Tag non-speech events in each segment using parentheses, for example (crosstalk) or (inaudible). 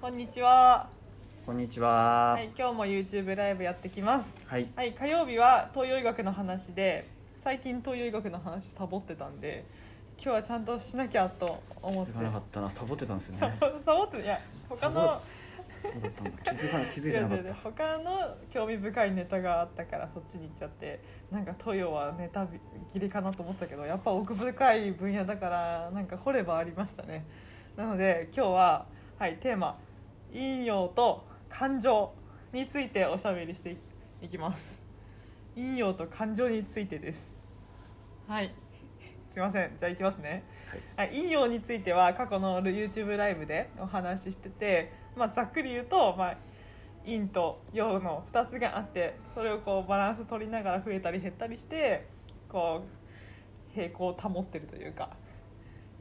こんにちは。こんにちは。はい、今日も YouTube ライブやってきます。はい。はい、火曜日は東洋医学の話で、最近東洋医学の話サボってたんで、今日はちゃんとしなきゃと思って。気づかなかったな、サボってたんですよね。サボサボっていや他のそうだったんだ。気づかな (laughs) 気づいてなかっややや他の興味深いネタがあったからそっちに行っちゃってなんか東洋はネタ切りかなと思ったけどやっぱ奥深い分野だからなんか掘ればありましたねなので今日は、はい、テーマ「陰陽と感情」についておしゃべりしていきます。陰陽と感情についてです。はい。(laughs) すいません。じゃあいきますね。た。はい。はい、陰陽については過去の YouTube ライブでお話ししてて、まあ、ざっくり言うと、まあ、陰と陽の2つがあってそれをこうバランス取りながら増えたり減ったりしてこう平衡を保ってるというか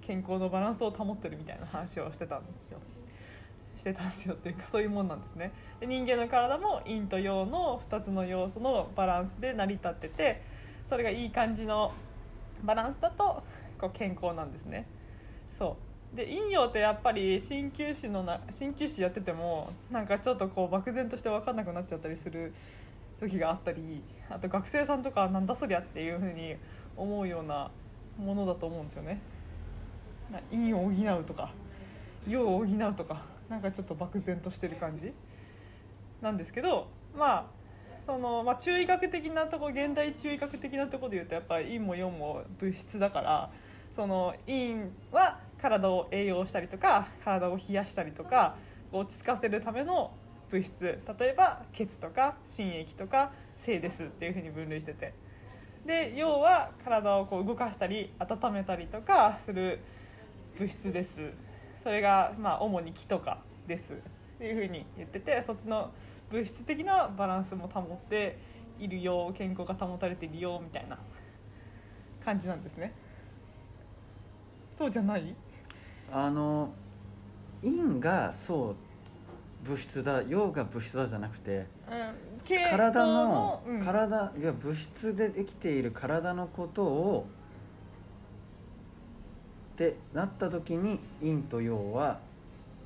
健康のバランスを保ってるみたいな話をしてたんですよしてたんですよっていうかそういうもんなんですね。で人間の体も陰と陽の2つの要素のバランスで成り立っててそれがいい感じのバランスだとこう健康なんですね。そう。で陰陽ってやっぱり鍼灸師のな鍼灸師やっててもなんかちょっとこう漠然として分かんなくなっちゃったりする時があったりあと学生さんとかなんだそりゃっていうふうに思うようなものだと思うんですよね。陰を補うとか陽を補うとか。なんかちょっと漠然としてる感じ？なんですけどまあその、まあ、中医学的なとこ現代中医学的なとこで言うとやっぱり陰も陽も物質だからその陰は体を栄養したりとか体を冷やしたりとか落ち着かせるための物質。例えば血とか心液とか精ですっていうふうに分類してて。で陽は体をこう動かしたり温めたりとかする物質です。それがまあ主に気とかですっていうふうに言っててそっちの物質的なバランスも保っているよ健康が保たれているよみたいな感じなんですね。そうじゃない。あの陰がそう物質だ、陽が物質だじゃなくて、うん体のうん。体が物質でできている体のことをってなった時に陰と陽は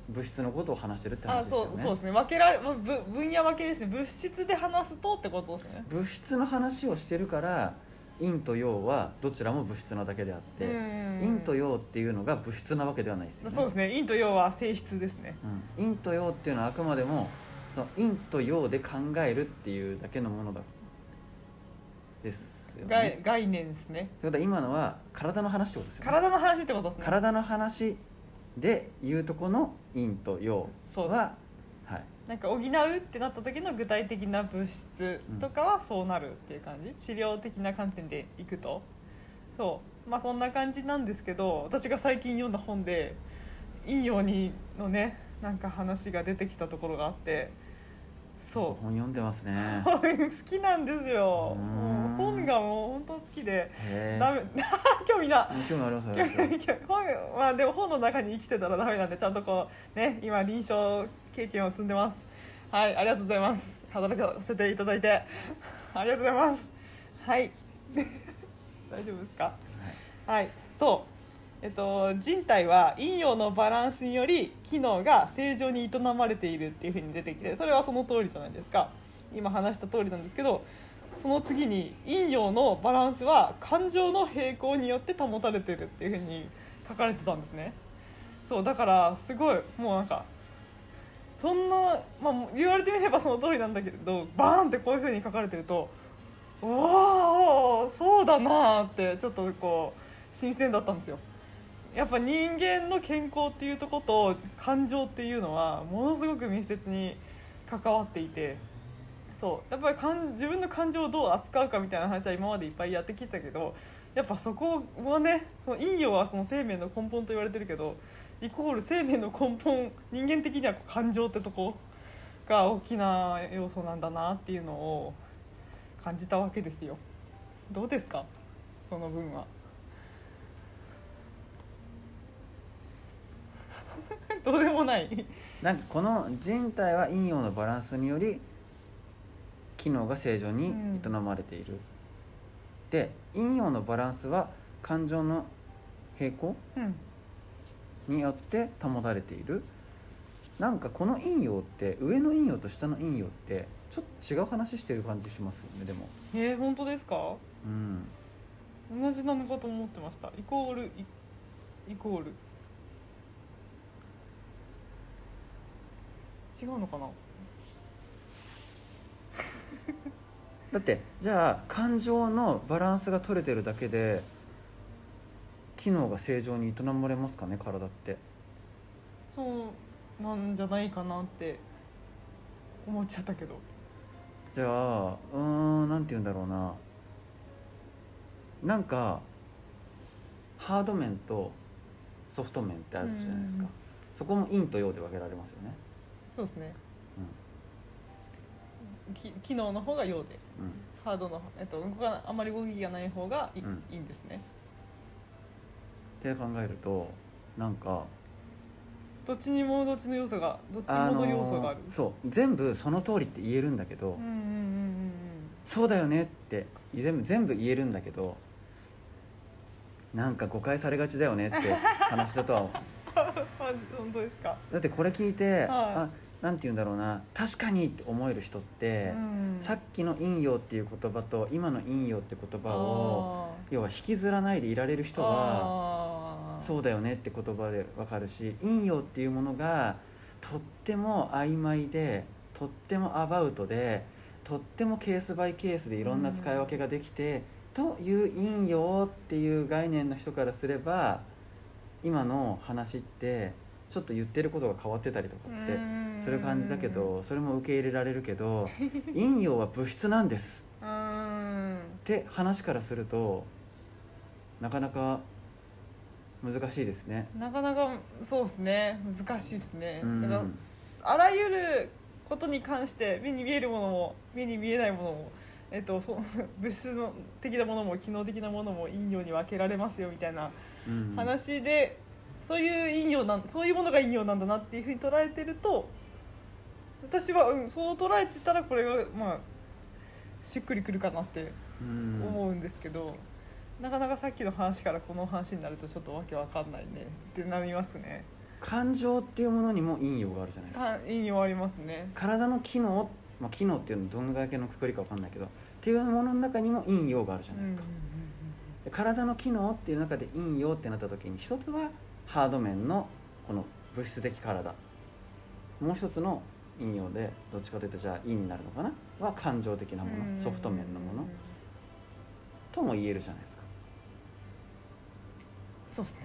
物質のことを話してるってあ話ですよね。そうそうですね。分けられまあぶ分野分けですね。物質で話すとってことですね。物質の話をしてるから陰と陽はどちらも物質なだけであって、うん。陰と陽っていうのが物質なわけではないですよね。そうですね。陰と陽は性質ですね。うん、陰と陽っていうのはあくまでもその陰と陽で考えるっていうだけのものだですよね。概概念ですね。ということは今のは体の話ってことですよね。体の話ってことですね。体の話で言うとこの陰と陽そうは、はい、なんか補うってなった時の具体的な物質とかはそうなるっていう感じ、治療的な観点でいくと？そう。まあそんな感じなんですけど私が最近読んだ本で陰陽にのねなんか話が出てきたところがあってそう。本読んでますね。好きなんですよ。本がもう本当好きで。へダメ。(laughs) 興味なえ。興味ありますあ興ります。味興味。本まあでも本の中に生きてたらダメなんでちゃんとこうね今臨床経験を積んでます。はいありがとうございます。働かせていただいて。(laughs) ありがとうございます。はい。(laughs) 大丈夫ですか？はい。はい。そうえっと、人体は陰陽のバランスにより機能が正常に営まれているっていうふうに出てきてそれはその通りじゃないですか。今話した通りなんですけどその次に陰陽のバランスは感情の平衡によって保たれてるっていうふうに書かれてたんですね。そうだからすごいもうなんかそんな、まあ、言われてみればその通りなんだけどバーンってこういうふうに書かれてるとおおそうだなーってちょっとこう新鮮だったんですよ。やっぱ人間の健康っていうとこと感情っていうのはものすごく密接に関わっていてそうやっぱり感自分の感情をどう扱うかみたいな話は今までいっぱいやってきたけどやっぱそこはねその陰陽はその生命の根本と言われてるけどイコール生命の根本人間的には感情ってとこが大きな要素なんだなっていうのを感じたわけですよ。どうですか？その分は。(laughs) どうでもない。なんかこの人体は陰陽のバランスにより機能が正常に営まれている、で陰陽のバランスは感情の平衡うん。によって保たれている。なんかこの陰陽って上の陰陽と下の陰陽ってちょっと違う話してる感じしますよねでも。えー、本当ですか？うん。同じなのかと思ってました。イコールイイコール違うのかな？だってじゃあ感情のバランスが取れてるだけで機能が正常に営まれますかね体って。そうなんじゃないかなって思っちゃったけど。じゃあうーんなんて言うんだろうな。なんかハード面とソフト面ってあるじゃないですか。うんそこも陰と陽で分けられますよねそうですね、き機能の方が陽で。ハードの、えっと、動かあまり動きがない方がい,、うん。いいんですね。って考えるとなんかどっちにもどっちの要素がどっちもの要素がある、のそう。全部その通りって言えるんだけど、うんうんうんうんそうだよねって全部全部言えるんだけどなんか誤解されがちだよねって話だとは思う。(laughs) 本当ですか、だってこれ聞いて、はい。あなんて言うんだろうな。確かにって思える人って、うん。さっきの陰陽っていう言葉と今の陰陽って言葉を要は引きずらないでいられる人はそうだよねって言葉で分かるし陰陽っていうものがとっても曖昧でとってもアバウトでとってもケースバイケースでいろんな使い分けができて、という陰陽っていう概念の人からすれば今の話ってちょっと言ってることが変わってたりとかってする感じだけどそれも受け入れられるけど (laughs) 陰陽は物質なんです。うん。って話からするとなかなか難しいですね。なかなかそうですね。難しいですね、うん。だからあらゆることに関して目に見えるものも目に見えないものも、えっと、そう (laughs) 物質の的なものも機能的なものも陰陽に分けられますよみたいなうん。話で、そういう陰陽なんそういうものが陰陽なんだなっていうふうに捉えてると私は、うん、そう捉えてたらこれがまあしっくりくるかなってうん。思うんですけど、なかなかさっきの話からこの話になるとちょっとわけわかんないねってなりますね。感情っていうものにも陰陽があるじゃないですか。あ陰陽ありますね。体の機能、まあ、機能っていうのはどのぐらいのくくりか分かんないけどっていうものの中にも陰陽があるじゃないですか、で体の機能っていう中で陰陽ってなった時に一つはハード面のこの物質的体。もう一つの陰陽でどっちかというとじゃあ陰になるのかな？は感情的なものソフト面のもの。とも言えるじゃないですか。そうですね。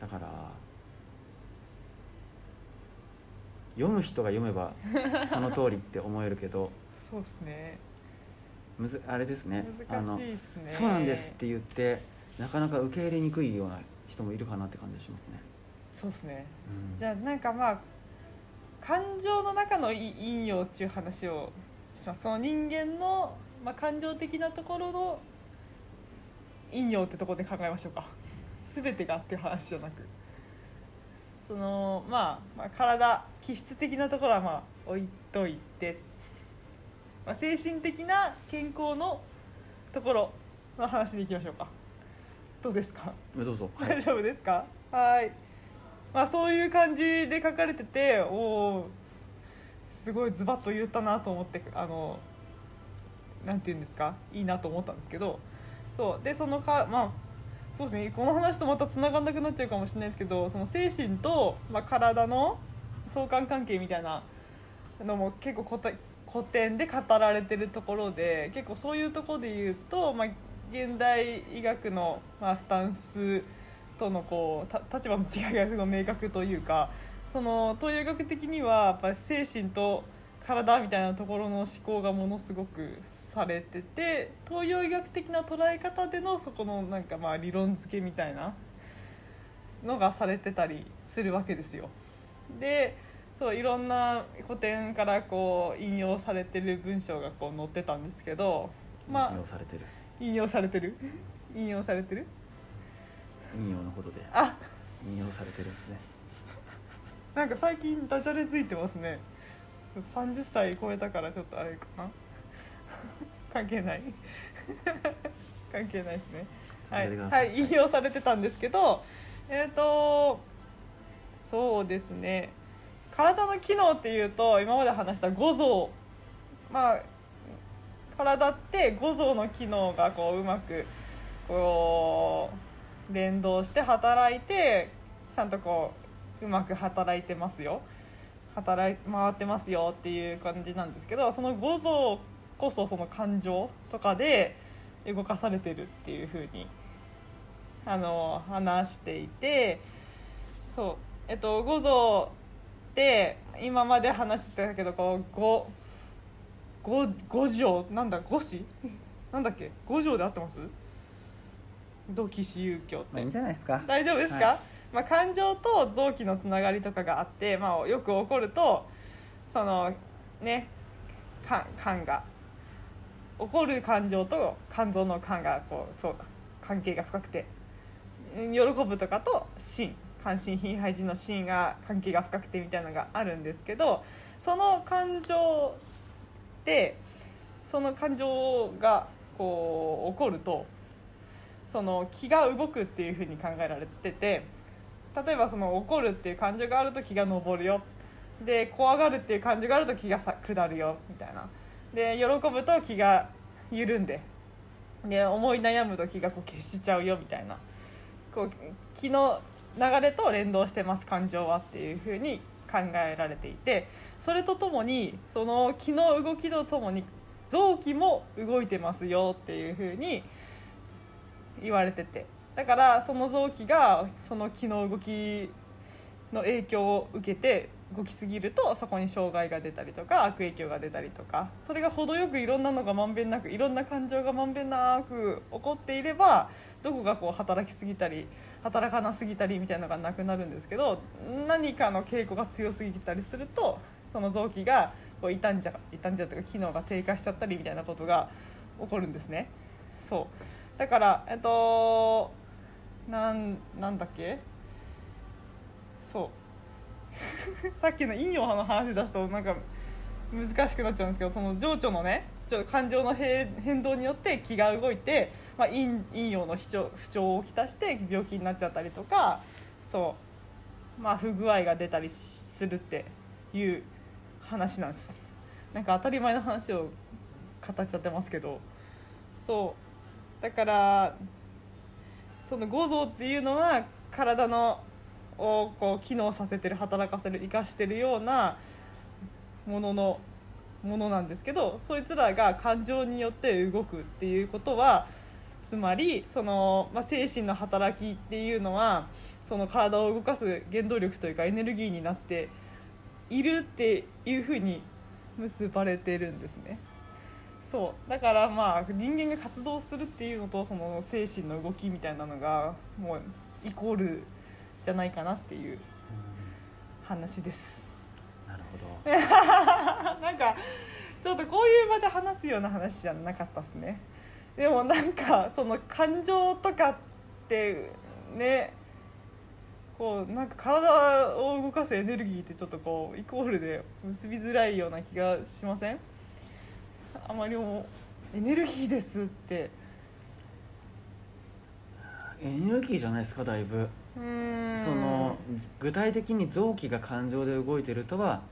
だから読む人が読めば (laughs) その通りって思えるけどそうですね。むずあれですね。あのそうなんですって言ってなかなか受け入れにくいような人もいるかなって感じしますね、そうですね。うん。じゃあなんかまあ感情の中のい陰陽っていう話をします。その人間の、まあ、感情的なところの陰陽ってところで考えましょうか。(laughs) 全てがっていう話じゃなく。その、まあ、まあ体気質的なところはまあ置いといて、まあ、精神的な健康のところの話でいきましょうか。どうですか？どうぞ、は大い、丈夫ですか？はいまあそういう感じで書かれてておおすごいズバッと言ったなと思ってあのなんて言うんですかいいなと思ったんですけどそうでそのかまあそうですねこの話とまた繋がんなくなっちゃうかもしれないですけどその精神と、まあ、体の相関関係みたいなのも結構古典古典で語られてるところで結構そういうところで言うと、まあ、現代医学の、まあ、スタンスとのこうた立場の違いがすごい明確というかその東洋医学的にはやっぱり精神と体みたいなところの思考がものすごくされてて東洋医学的な捉え方でのそこのなんかまあ理論付けみたいなのがされてたりするわけですよ。でそういろんな古典からこう引用されてる文章がこう載ってたんですけど、まあ引用されてる。引用されてる？引用されてる？(laughs) 引用のことで。あ。引用されてるんですね。なんか最近ダジャレついてますね。30歳超えたからちょっとあれかな。(laughs) 関係ない。(laughs) 関係ないですね。はい、はい、引用されてたんですけどえっ、とそうですね。体の機能っていうと今まで話した五臓。まあ体って五臓の機能がこううまくこう連動して働いてちゃんとこううまく働いてますよ。働い回ってますよっていう感じなんですけどその五臓こそその感情とかで動かされてるっていうふうにあの話していてそう。えっと五臓って今まで話してたけどこう五五五条なんだ五子 (laughs) なんだっけ？五条で合ってます？同期私有教って、まあいいんじゃないですか。大丈夫ですか、はまあ、感情と臓器のつながりとかがあって、まあ、よく起こるとそのねか感が起こる感情と肝臓の感がこうそう関係が深くてうん喜ぶとかと心関心貧肺時の心が関係が深くてみたいなのがあるんですけどその感情でその感情がこう起こるとその気が動くっていうふうに考えられてて例えばその怒るっていう感情があると気が昇るよ。で怖がるっていう感情があると気がさ下るよ。みたいな。で喜ぶと気が緩んで。で思い悩むと気がこう消しちゃうよ。みたいな。こう気の流れと連動してます感情はっていうふうに考えられていて。それとともにその気の動きとともに臓器も動いてますよっていうふうに言われててだからその臓器がその気の動きの影響を受けて動きすぎるとそこに障害が出たりとか悪影響が出たりとかそれが程よくいろんなのがまんべんなくいろんな感情がまんべんなく起こっていればどこがこう働きすぎたり働かなすぎたりみたいなのがなくなるんですけど何かの傾向が強すぎたりするとその臓器がこう傷んじゃ傷んじゃというか機能が低下しちゃったりみたいなことが起こるんですね。そうだからえっとなんなんだっけ？そう。(laughs) さっきの陰陽の話出すとなんか難しくなっちゃうんですけどその情緒のねちょっと感情の変変動によって気が動いて、まあ、陰陰陽の不調不調をきたして病気になっちゃったりとかそう、まあ、不具合が出たりするっていう話なんです。なんか当たり前の話を語っちゃってますけどそう。だからその五臓っていうのは体のをこう機能させてる働かせる生かしてるようなもののものなんですけどそいつらが感情によって動くっていうことはつまりその、まあ、精神の働きっていうのはその体を動かす原動力というかエネルギーになっているっていうふうに結ばれてるんですね。そう。だからまあ人間が活動するっていうのとその精神の動きみたいなのがもうイコールじゃないかなっていう話です。なるほど。(laughs) なんかちょっとこういう場で話すような話じゃなかったですね。でもなんかその感情とかってねこうなんか体を動かすエネルギーってちょっとこうイコールで結びづらいような気がしません？あまりもエネルギーですって。エネルギーじゃないですかだいぶ。その具体的に臓器が感情で動いてるとは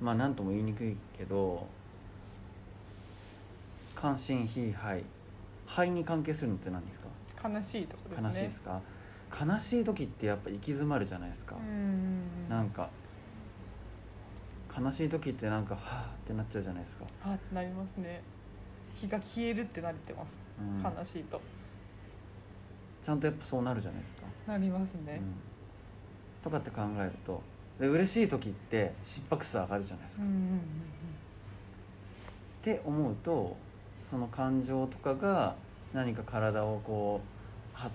まあ何とも言いにくいけど関心非肺肺に関係するのって何ですか？悲しいとこですね。悲しいですか？悲しい時ってやっぱ行き詰まるじゃないですか。ん。なんか悲しい時ってなんかはあってなっちゃうじゃないですか、あってなりますね。日が消えるってなってます、うん、悲しいと。ちゃんとやっぱそうなるじゃないですか、なりますね、うん、とかって考えるとで嬉しい時って心拍数上がるじゃないですか、っうんうんうん。て思うとその感情とかが何か体をこうは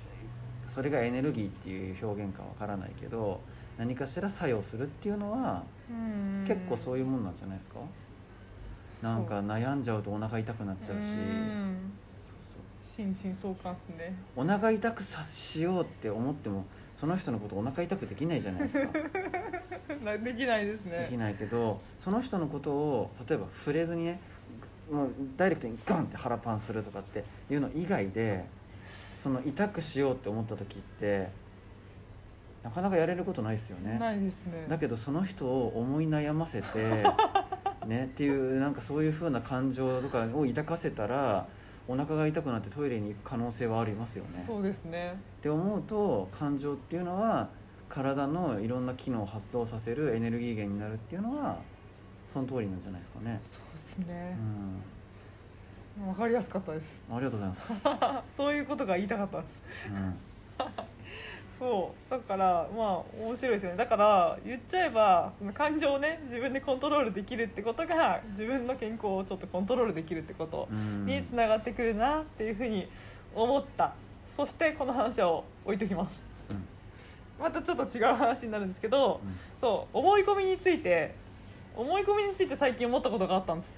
それがエネルギーっていう表現かわからないけど何かしら作用するっていうのはうん。結構そういうもんなんじゃないですか、なんか悩んじゃうとお腹痛くなっちゃうし、うん。そうそう。心身相関っすね。お腹痛くさしようって思ってもその人のことお腹痛くできないじゃないですか。(laughs) なできないですね。できないけどその人のことを例えば触れずにねもうダイレクトにガンって腹パンするとかっていうの以外でその痛くしようって思った時ってなかなかやれることないですよね。ないですね。だけどその人を思い悩ませて (laughs) ねっていうなんかそういうふうな感情とかを抱かせたらお腹が痛くなってトイレに行く可能性はありますよね。そうですね。って思うと感情っていうのは体のいろんな機能を発動させるエネルギー源になるっていうのはその通りなんじゃないですかね。そうですね。う、ん、わかりやすかったです。ありがとうございます。(laughs) そういうことが言いたかったです。うんそうだからまあ面白いですよね。だから言っちゃえばその感情をね自分でコントロールできるってことが自分の健康をちょっとコントロールできるってことうん。につながってくるなっていうふうに思った。そしてこの話を置いときます。うんまたちょっと違う話になるんですけどうん。そう思い込みについて思い込みについて最近思ったことがあったんです。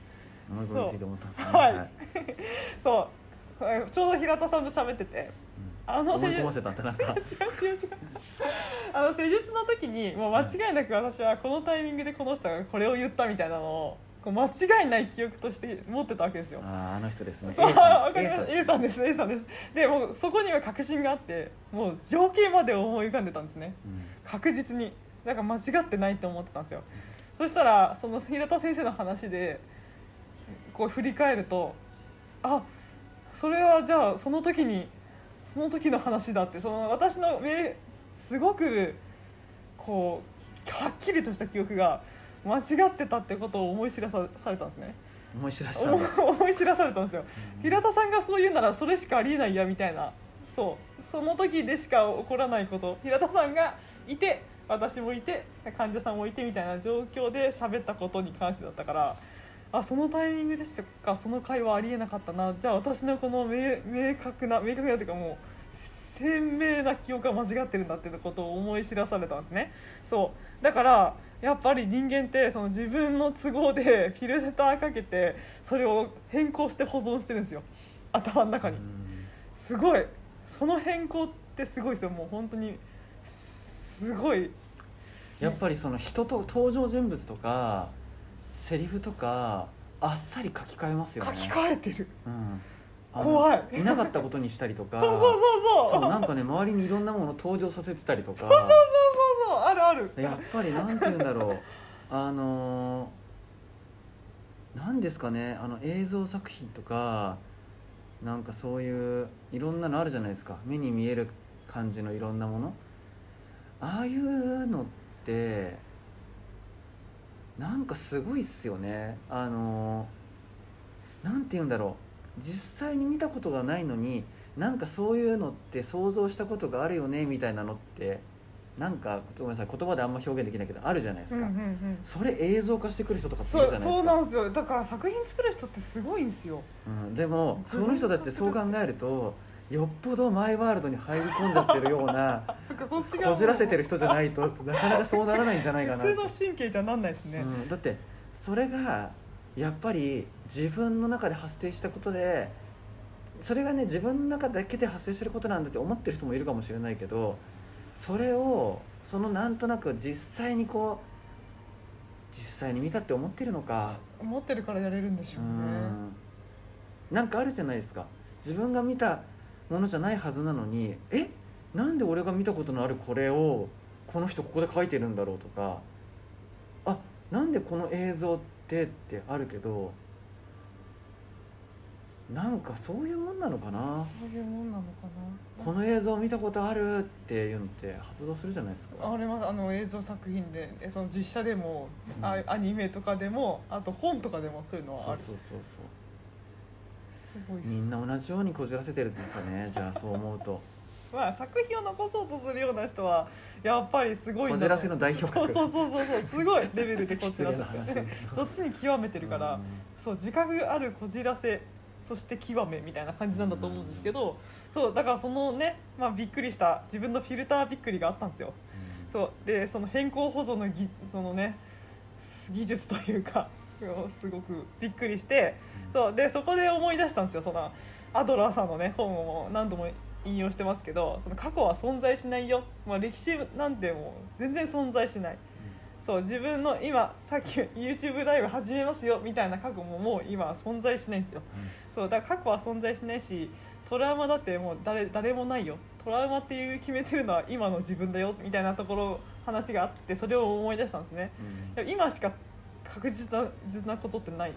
思い込みについて思ったんですね。はい。(laughs) そう。えちょうど平田さんと喋っててあのうん思い込ませたってなんか。違う違う違うあの施術の時にもう間違いなく私はこのタイミングでこの人がこれを言ったみたいなのをこう間違いない記憶として持ってたわけですよ。あーあの人ですね。A さん。わかります。A さんです A さんです。でもうそこには確信があってもう情景まで思い浮かんでたんですね。うん。確実に。だから間違ってないって思ってたんですよ。そしたらその平田先生の話でこう振り返るとあそれはじゃあその時にその時の話だって。その私の目すごくこうはっきりとした記憶が間違ってたってことを思い知らさされたんですね。思い知らした。んだ。思思い知らされたんですよ。平田さんがそう言うならそれしかありえないやみたいな。そう。その時でしか起こらないこと。平田さんがいて私もいて患者さんもいてみたいな状況で喋ったことに関してだったからあそのタイミングでしたか。その会話ありえなかったな。じゃあ私のこの明明確な明確なというかもう鮮明な記憶が間違ってるんだってことを思い知らされたんですね。そう。だからやっぱり人間ってその自分の都合で (laughs) フィルターかけてそれを変更して保存してるんですよ。頭の中に。すごい。その変更ってすごいですよ。もう本当にすごい。やっぱりその人と登場人物とかセリフとかあっさり書き換えますよね。書き換えてる。うん。あの怖い。いなかったことにしたりとか。(laughs) そうそうそうそう。そうなんかね周りにいろんなもの登場させてたりとか。そうそうあるある。やっぱりなんて言うんだろう。あのなんですかね。あの映像作品とかなんかそういういろんなのあるじゃないですか。目に見える感じのいろんなもの。ああいうのってなんかすごいっすよね。あのなんて言うんだろう。実際に見たことがないのになんかそういうのって想像したことがあるよねみたいなのってなんかごめんなさい言葉であんま表現できないけどあるじゃないですか、うんうんうん。それ映像化してくる人とかっていそうるじゃないですか。そうなんですよ。だから作品作る人ってすごいんですよ。うん、でもその人たちってそう考えるとよっぽどマイワールドに入り込んじゃってるような (laughs) こじらせてる人じゃないとなかなかそうならないんじゃないかな普通の神経じゃなんないですね、うん、だってそれがやっぱり自分の中で発生したことでそれがね自分の中だけで発生してることなんだって思ってる人もいるかもしれないけどそれをそのなんとなく実際にこう実際に見たって思ってるのか。思ってるからやれるんでしょううねん。なんかあるじゃないですか。自分が見たものじゃないはずなのにえなんで俺が見たことのあるこれをこの人ここで書いてるんだろうとかあなんでこの映像ってってあるけどなんかそういうもんなのかな？そういうもんなのかな？この映像見たことあるっていうのって発動するじゃないですか。あれはあの映像作品でえその実写でも、うん。あアニメとかでもあと本とかでもそういうのはある。そうそうそうそうみんな同じようにこじらせてるんですかね (laughs) じゃあそう思うと。まあ、作品を残そうとするような人はやっぱりすごいこじらせの代表格。そうそうそうそうすごいレベルでこじらせ。てそっちに極めてるから、うん。そう自覚あるこじらせそして極めみたいな感じなんだと思うんですけど、そうだからそのね、まあ、びっくりした自分のフィルターびっくりがあったんですよ。そうでその変更保存のぎそのね技術というかすごくびっくりしてそうでそこで思い出したんですよそのアドラーさんのね本を何度も引用してますけどその過去は存在しないよ、まあ、歴史なんてもう全然存在しない。そう自分の今さっき YouTube ライブ始めますよみたいな過去ももう今は存在しないんですよ。そうだから過去は存在しないしトラウマだってもう誰誰もないよ。トトラウマっていう決めてるのは今の自分だよみたいなところ話があってそれを思い出したんですね。うん。今しか確実なことってないっ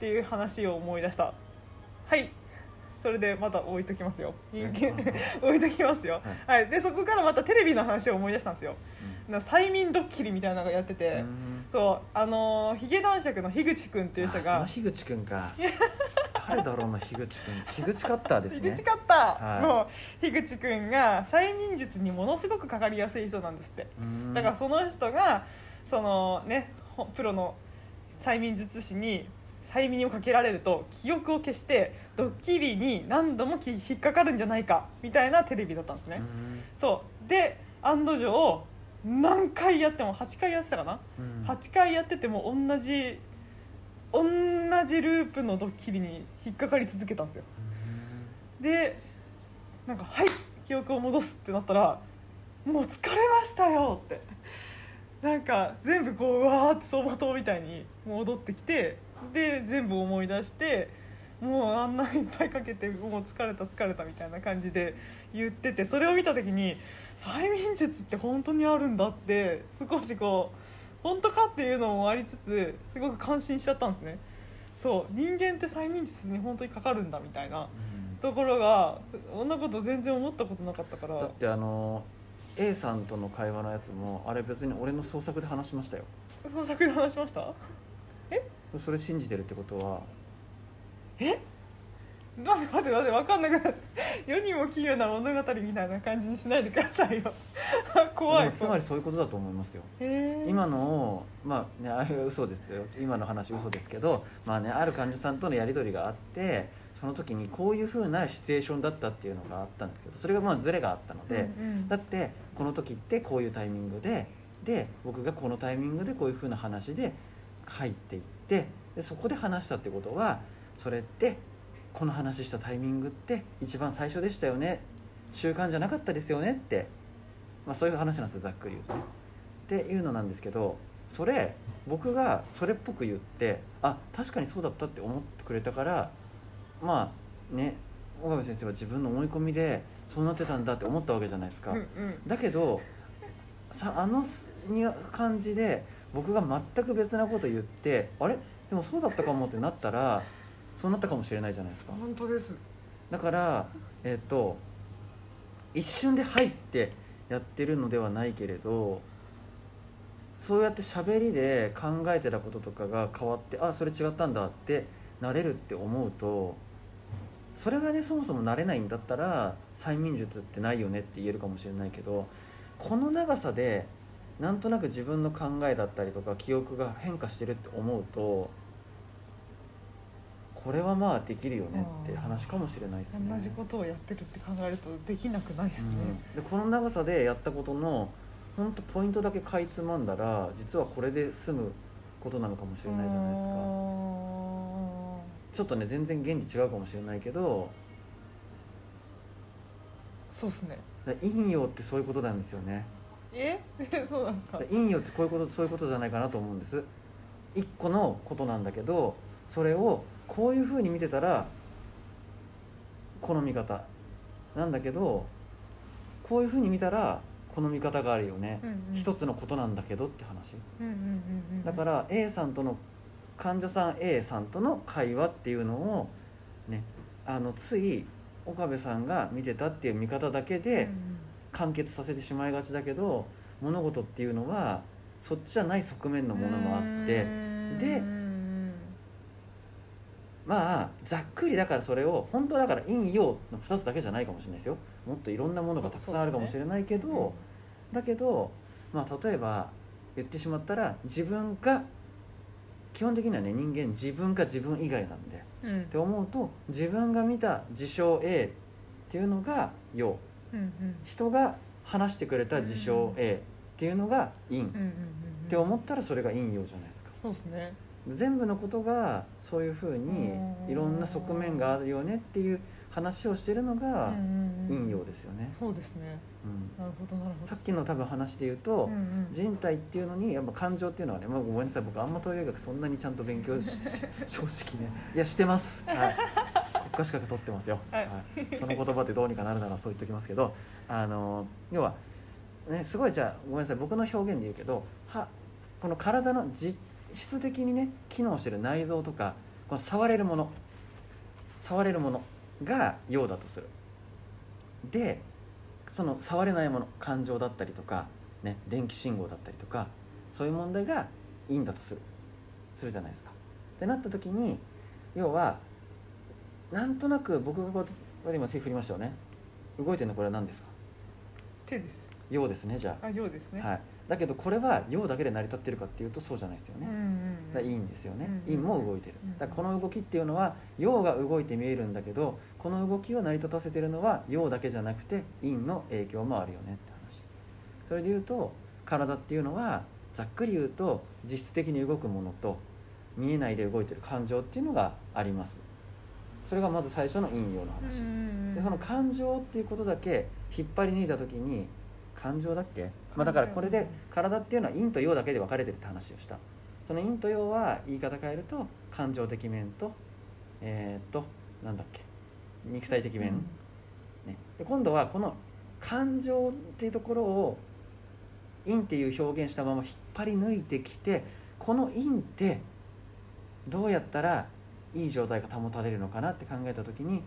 ていう話を思い出した。はい。それでまた置いときますよ。人間置いときますよ。はい、でそこからまたテレビの話を思い出したんですよ。なんか催眠ドッキリみたいなのがやってて、うん。そう。あのーヒゲ男爵の樋口くんっていう人あそのが樋口くんか。誰だろうな樋口くん。樋口カッターですね。樋口カッター。はい。の樋口くんが催眠術にものすごくかかりやすい人なんですって。うん。だからその人がそのねほプロの催眠術師に催眠をかけられると記憶を消してドッキリに何度もき引っかかるんじゃないかみたいなテレビだったんですね、うん。そう。で案の定何回やっても8回やってたかな、うん。8回やってても同じ同じループのドッキリに引っかかり続けたんですよ。でなんか「はい記憶を戻す」ってなったら「もう疲れましたよ」ってなんか全部こううわーって走馬灯みたいに戻ってきてで全部思い出してもうあんないっぱいかけてもう疲れた疲れたみたいな感じで言っててそれを見た時に催眠術って本当にあるんだって少しこう本当かっていうのもありつつすごく感心しちゃったんですね。そう人間って催眠術に本当にかかるんだみたいなところがそんなこと全然思ったことなかったから。だってあの A さんとの会話のやつもあれ別に俺の創作で話しましたよ。その作品話しました？それ信じてるってことは。え？待って待って待って分かんなくなって。世にも奇妙な物語みたいな感じにしないでくださいよ。(laughs) 怖い。つまりそういうことだと思いますよ。今のをまあねあれは嘘ですよ。今の話嘘ですけどまあねある患者さんとのやり取りがあってその時にこういうふうなシチュエーションだったっていうのがあったんですけどそれがまあズレがあったので、うんうんだってこの時ってこういうタイミングでで僕がこのタイミングでこういうふうな話で入っていってでそこで話したってことはそれってこの話したタイミングって一番最初でしたよね中間じゃなかったですよねって、まあ、そういう話なんですよざっくり言うとね。っていうのなんですけどそれ僕がそれっぽく言ってあ確かにそうだったって思ってくれたからまあね岡部先生は自分の思い込みでそうなってたんだって思ったわけじゃないですか。うんうん。だけどさあのに感じで僕が全く別なこと言ってあれ？でもそうだったかもってなったらそうなったかもしれないじゃないですか。本当です。だからえっ、と一瞬で「はい」ってやってるのではないけれどそうやって喋りで考えてたこととかが変わってあそれ違ったんだってなれるって思うとそれがねそもそも慣れないんだったら催眠術ってないよねって言えるかもしれないけどこの長さでなんとなく自分の考えだったりとか記憶が変化してるって思うとこれはまあできるよねって話かもしれないですね。同じことをやってるって考えるとできなくないですね、うん。でこの長さでやったことの本当ポイントだけかいつまんだら実はこれで済むことなのかもしれないじゃないですかちょっとね全然原理違うかもしれないけどそうですね。だ陰陽ってそういうことなんですよね。え？(laughs) そうなんですか？だ陰陽ってこういうことそういうことじゃないかなと思うんです。一個のことなんだけどそれをこういうふうに見てたらこの見方。なんだけどこういうふうに見たらこの見方があるよね、うんうん。一つのことなんだけどって話。うんうんうんうん。だから A さんとの患者さん A さんとの会話っていうのをねあのつい岡部さんが見てたっていう見方だけで完結させてしまいがちだけど物事っていうのはそっちじゃない側面のものもあってでまあざっくりだからそれを本当だから陰陽の2つだけじゃないかもしれないですよ。もっといろんなものがたくさんあるかもしれないけど、だけど、まあ、例えば言ってしまったら自分が基本的にはね人間自分か自分以外なんでうん。って思うと自分が見た事象 A っていうのが陽。うんうん。人が話してくれた事象 A っていうのが陰、っうんうんうんうん。て思ったらそれが陰陽じゃないですか。そうですね。全部のことがそういうふうにいろんな側面があるよねっていう話をしてるのが陰陽ですよね、そうですね。うん。なるほどなるほど。さっきの多分話で言うと、人体っていうのにやっぱ感情っていうのはね、まあ、ごめんなさい僕あんま東洋医学そんなにちゃんと勉強し (laughs) 正直ねいやしてます、はい、かしか取ってますよ、はい。その言葉ってどうにかなるならそう言っておきますけどあの要は、ね、すごいじゃあごめんなさい僕の表現で言うけどはこの体の実質的にね機能してる内臓とかこの触れるもの。触れるものが陽だとする。でその触れないもの感情だったりとか、ね、電気信号だったりとかそういう問題が陰だとする。するじゃないですか。ってなった時に要はなんとなく僕がこうこれ今手振りましたよね。動いてるのこれは何ですか？手です。陽ですねじゃあ。陽ですね。あ、はい、だけどこれは陽だけで成り立ってるかっていうとそうじゃないですよね、うんうんだからいいんですよね、うん陰も動いてる。うん。だからこの動きっていうのは陽が動いて見えるんだけどこの動きを成り立たせてるのは陽だけじゃなくて陰の影響もあるよねって話。それで言うと体っていうのはざっくり言うと実質的に動くものと見えないで動いてる感情っていうのがあります。それがまず最初の陰陽の話、うん。でその感情っていうことだけ引っ張り抜いた時に感情だっけ、まあ、だからこれで体っていうのは陰と陽だけで分かれてるって話をした。その陰と陽は言い方変えると感情的面とえーっとなんだっけ？肉体的面、ね、で今度はこの感情っていうところを陰っていう表現したまま引っ張り抜いてきてこの陰ってどうやったらいい状態が保たれるのかなって考えた時に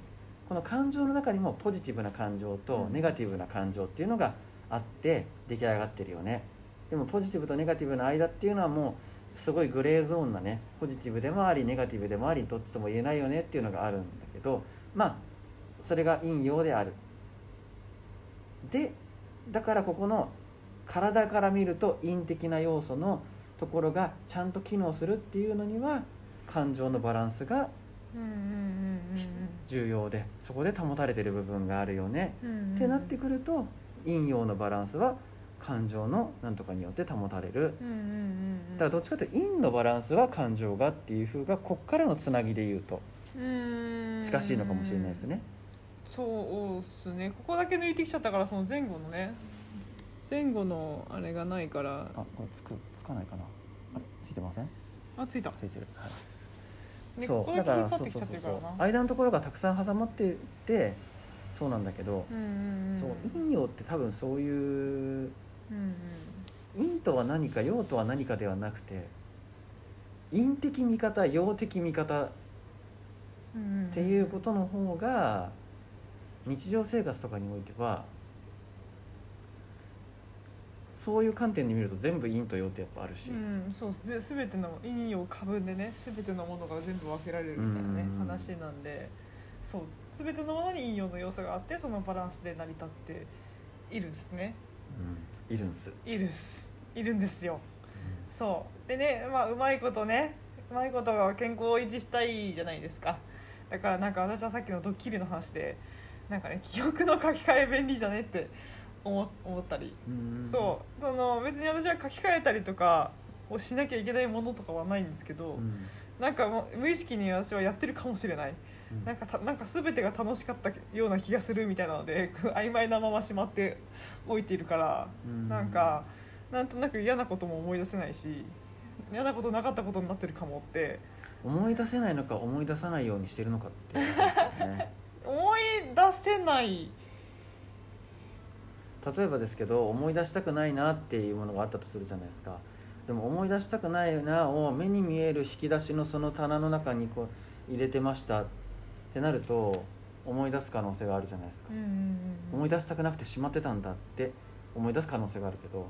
この感情の中にもポジティブな感情とうん。ネガティブな感情っていうのがあって出来上がってるよね。でもポジティブとネガティブの間っていうのはもうすごいグレーゾーンなねポジティブでもありネガティブでもありどっちとも言えないよねっていうのがあるんだけどまあそれが陰陽である。でだからここの体から見ると陰的な要素のところがちゃんと機能するっていうのには感情のバランスが重要でそこで保たれてる部分があるよね、ってなってくると陰陽のバランスは感情のなんとかによって保たれる。うんうんうんうん。だからどっちかというと陰のバランスは感情がっていうふうがこっからのつなぎで言うと。うん。近しいのかもしれないですね。そうっすね。ここだけ抜いてきちゃったからその前後のね。前後のあれがないから。あこれつくつかないかな。あついてません？あついた。ついてる、はい。ねこそうだからそうそうそうそう。間のところがたくさん挟まっててそうなんだけど、うんうんうん。そう陰陽って多分そういううん陰とは何か陽とは何かではなくて陰的見方陽的見方うんうんうんっていうことの方が日常生活とかにおいてはそういう観点で見ると全部陰と陽ってやっぱあるし、うん、そうぜ全ての陰陽過分でね全てのものが全部分けられるみたいなねうん。話なんでそう全てのものに陰陽の要素があってそのバランスで成り立っているんですね。うん。いるんす、いるっす。いるんですよ。そう。でねまあうまいことねうまいことが健康を維持したいじゃないですか。だからなんか私はさっきのドッキリの話でなんかね記憶の書き換え便利じゃねって思思ったり。うん。そう。その別に私は書き換えたりとかをしなきゃいけないものとかはないんですけど、うん。なんかもう無意識に私はやってるかもしれない。うんなんかたなんか全てが楽しかったような気がするみたいなので (laughs) 曖昧なまましまっておいているから、うん。なんかなんとなく嫌なことも思い出せないし嫌なことなかったことになってるかもって。思い出せないのか思い出さないようにしてるのかっていうすよね。(laughs) 思い出せない。例えばですけど思い出したくないなっていうものがあったとするじゃないですか。でも思い出したくないなを目に見える引き出しのその棚の中にこう入れてましたってなると思い出す可能性があるじゃないですか。うんうんうん思い出したくなくてしまってたんだって思い出す可能性があるけど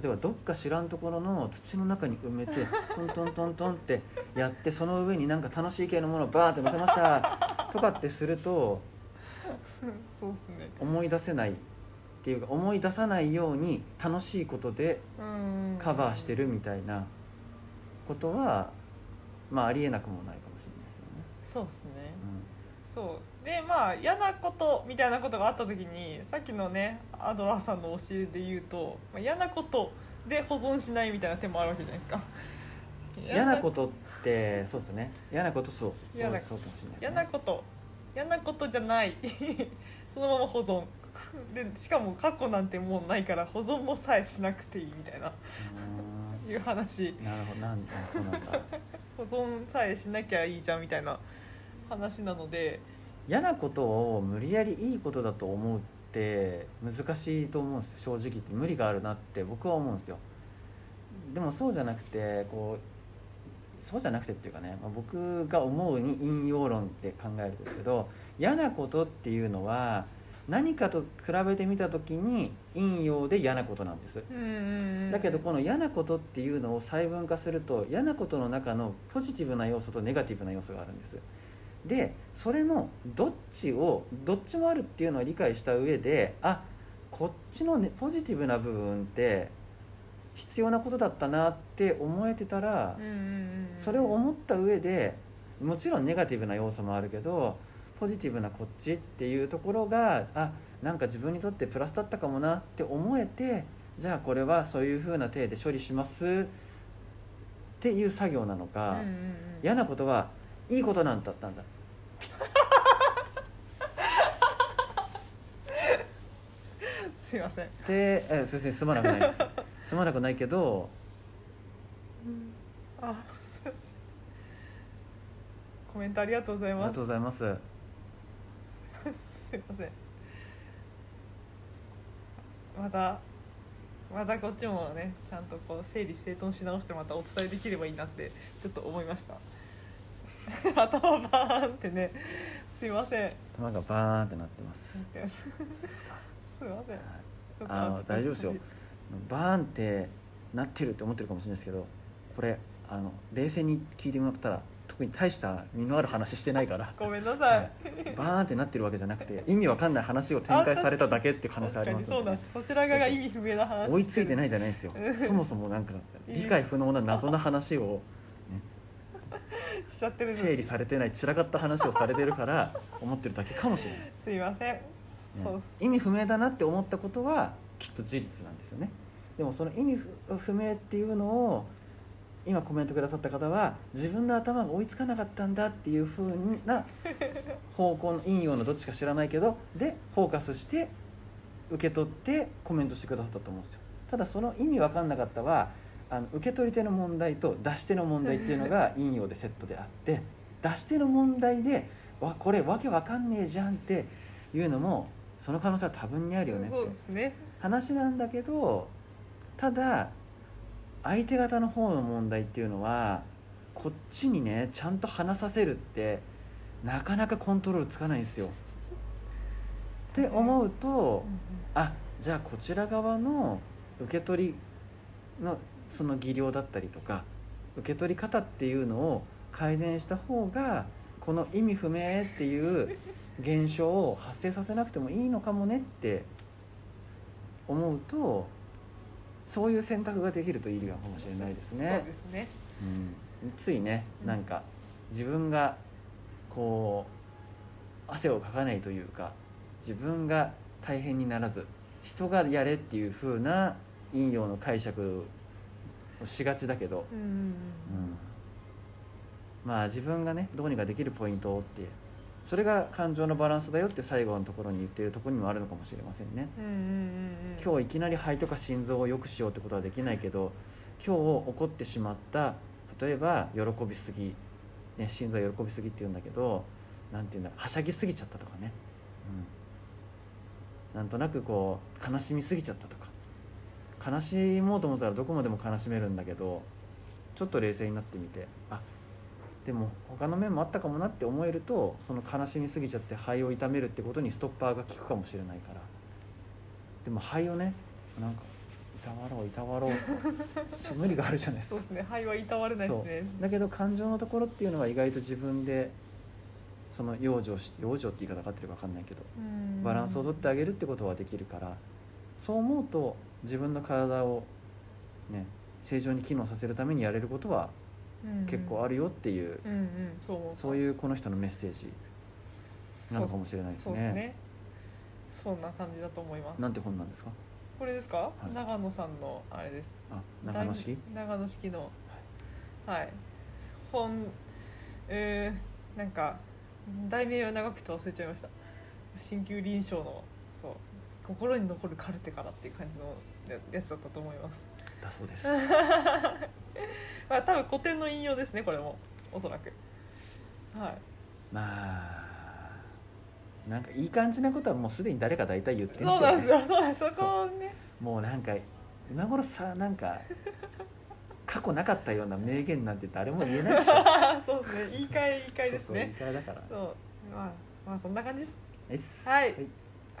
例えばどっか知らんところの土の中に埋めて (laughs) トントントントンってやってその上になんか楽しい系のものをバーって乗せましたとかってするとそうっすね。思い出せないっていうか思い出さないように楽しいことでうん。カバーしてるみたいなことはまあありえなくもないかもしれない。そうですね。そう。でまあ嫌なことみたいなことがあった時にさっきのねアドラーさんの教えで言うと、まあ、嫌なことで保存しないみたいな手もあるわけじゃないですか。うん、嫌なことってそうですね。嫌なことそう。そう嫌なそうそうかもしれないです嫌ね。なこと。嫌なことじゃない。(laughs) そのまま保存。でしかも過去なんてもうないから保存もさえしなくていいみたいな。ういう話。なるほど。なんあそうなんだ。(laughs) 保存さえしなきゃいいじゃんみたいな話なので嫌なことを無理やりいいことだと思うって難しいと思うんですよ。正直言って無理があるなって僕は思うんですよ。でもそうじゃなくてこうそうじゃなくてっていうかね、まあ、僕が思うに引用論って考えるんですけど嫌なことっていうのは何かと比べてみた時に引用で嫌なことなんです。だけどこの嫌なことっていうのを細分化すると嫌なことの中のポジティブな要素とネガティブな要素があるんですでそれのどっちをどっちもあるっていうのを理解した上であこっちの、ね、ポジティブな部分って必要なことだったなって思えてたらそれを思った上でもちろんネガティブな要素もあるけどポジティブなこっちっていうところがあなんか自分にとってプラスだったかもなって思えてじゃあこれはそういうふうな体で処理しますっていう作業なのか、嫌なことはいいことなんだったんだ (laughs) すいません。でえ別にすまなくないです。(laughs) すまなくないけど、あ。コメントありがとうございます。ありがとうございます。すいません。またまたこっちもねちゃんとこう整理整頓し直してまたお伝えできればいいなってちょっと思いました (laughs) 頭バーンってねすいません。頭がバーンってなってます。(laughs) すいません、あの大丈夫ですよ。バーンってなってるって思ってるかもしれないですけどこれあの冷静に聞いてもらったら特に大した身のある話してないから。ごめんなさい、はい、バーンってなってるわけじゃなくて意味わかんない話を展開されただけっていう可能性ありますので、ね、こちら側が意味不明な話。追いついてないじゃないですよ。そもそもなんか理解不能な謎な話を、整理されてない散らかった話をされてるから (laughs) 思ってるだけかもしれない。すいません、ね、意味不明だなって思ったことはきっと事実なんですよね。でもその意味不明っていうのを今コメントくださった方は自分の頭が追いつかなかったんだっていうふうな (laughs) 方向の引用のどっちか知らないけどでフォーカスして受け取ってコメントしてくださったと思うんですよ。ただその意味分かんなかったはあの受け取り手の問題と出し手の問題っていうのが引用でセットであって出し手の問題でわこれわけわかんねえじゃんっていうのもその可能性は多分にあるよねって。話なんだけどただ相手方の方の問題っていうのはこっちにねちゃんと話させるってなかなかコントロールつかないんですよ。って思うと、あじゃあこちら側の受け取りのその技量だったりとか受け取り方っていうのを改善した方がこの意味不明っていう現象を発生させなくてもいいのかもねって思うとそういう選択ができるといいかもしれないですね。そうですね、うん、ついねなんか自分がこう汗をかかないというか自分が大変にならず人がやれっていう風な引用の解釈をしがちだけど、うん、うん、まあ自分がねどうにかできるポイントってそれが感情のバランスだよって最後のところに言っているところにもあるのかもしれませんね、うんうんうん、今日いきなり肺とか心臓を良くしようってことはできないけど今日起こってしまった例えば喜びすぎ、ね、心臓喜びすぎって言うんだけどなんていうんだはしゃぎすぎちゃったとかね、うん、なんとなくこう悲しみすぎちゃったとか悲しもうと思ったらどこまでも悲しめるんだけどちょっと冷静になってみてあでも他の面もあったかもなって思えるとその悲しみすぎちゃって肺を痛めるってことにストッパーが効くかもしれないから。でも肺をねなんかいたわろういたわろう (laughs) と無理があるじゃないですか。そうですね。肺はいたわれないですね。だけど感情のところっていうのは意外と自分でその養生して養生って言い方が合ってるか分かんないけどバランスをとってあげるってことはできるからそう思うと自分の体をね正常に機能させるためにやれることは結構あるよっていう,、そういうこの人のメッセージなのかもしれないですね。ねそんな感じだと思います。なんて本なんですか？これですか、はい、長野さんのあれです。あ、長野式？長野式の。はい。はい、本。えー、なんか。題名は長くて忘れちゃいました。鍼灸臨床の。そう。心に残るカルテからっていう感じのやつだったと思います。だそうです。(laughs) まあ多分古典の引用ですねこれもおそらく。はい。まあなんかいい感じなことはもうすでに誰か大体言ってるんですそうよ、ね、なんですよ。そうなんですそこをね。もうなんか今頃さなんか過去なかったような名言なんて誰も言えないし (laughs) そうですね。言い換え言い換えですそうそう言いね換えだから。そう。まあまあそんな感じです。です。はい。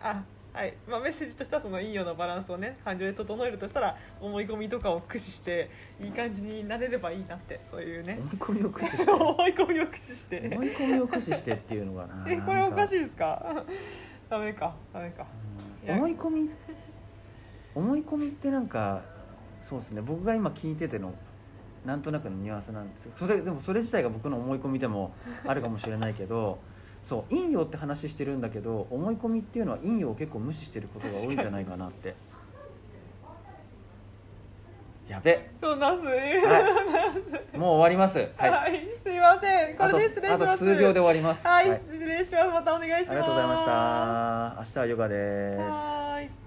あはい。まあ、メッセージとしてはそのいいようなバランスをね感情で整えるとしたら思い込みとかを駆使していい感じになれればいいなってそういうね。思い込みを駆使して？(laughs) 思い込みを駆使して。思い込みを駆使してっていうのがなえこれおかしい、いですか？ダメかダメか。うん。思い込み思い込みってなんかそうですね。僕が今聞いててのなんとなくのニュアンスなんですよ。それでもそれ自体が僕の思い込みでもあるかもしれないけどそう陰陽って話してるんだけど思い込みっていうのは陰陽を結構無視してることが多いんじゃないかなって。(laughs) やべ。そうなんす、はい。(laughs) もう終わります。はい、はい、すいません。これで失礼します。あと数秒で終わります。はい、失礼します。またお願いします。ありがとうございました。明日はヨガです。はーい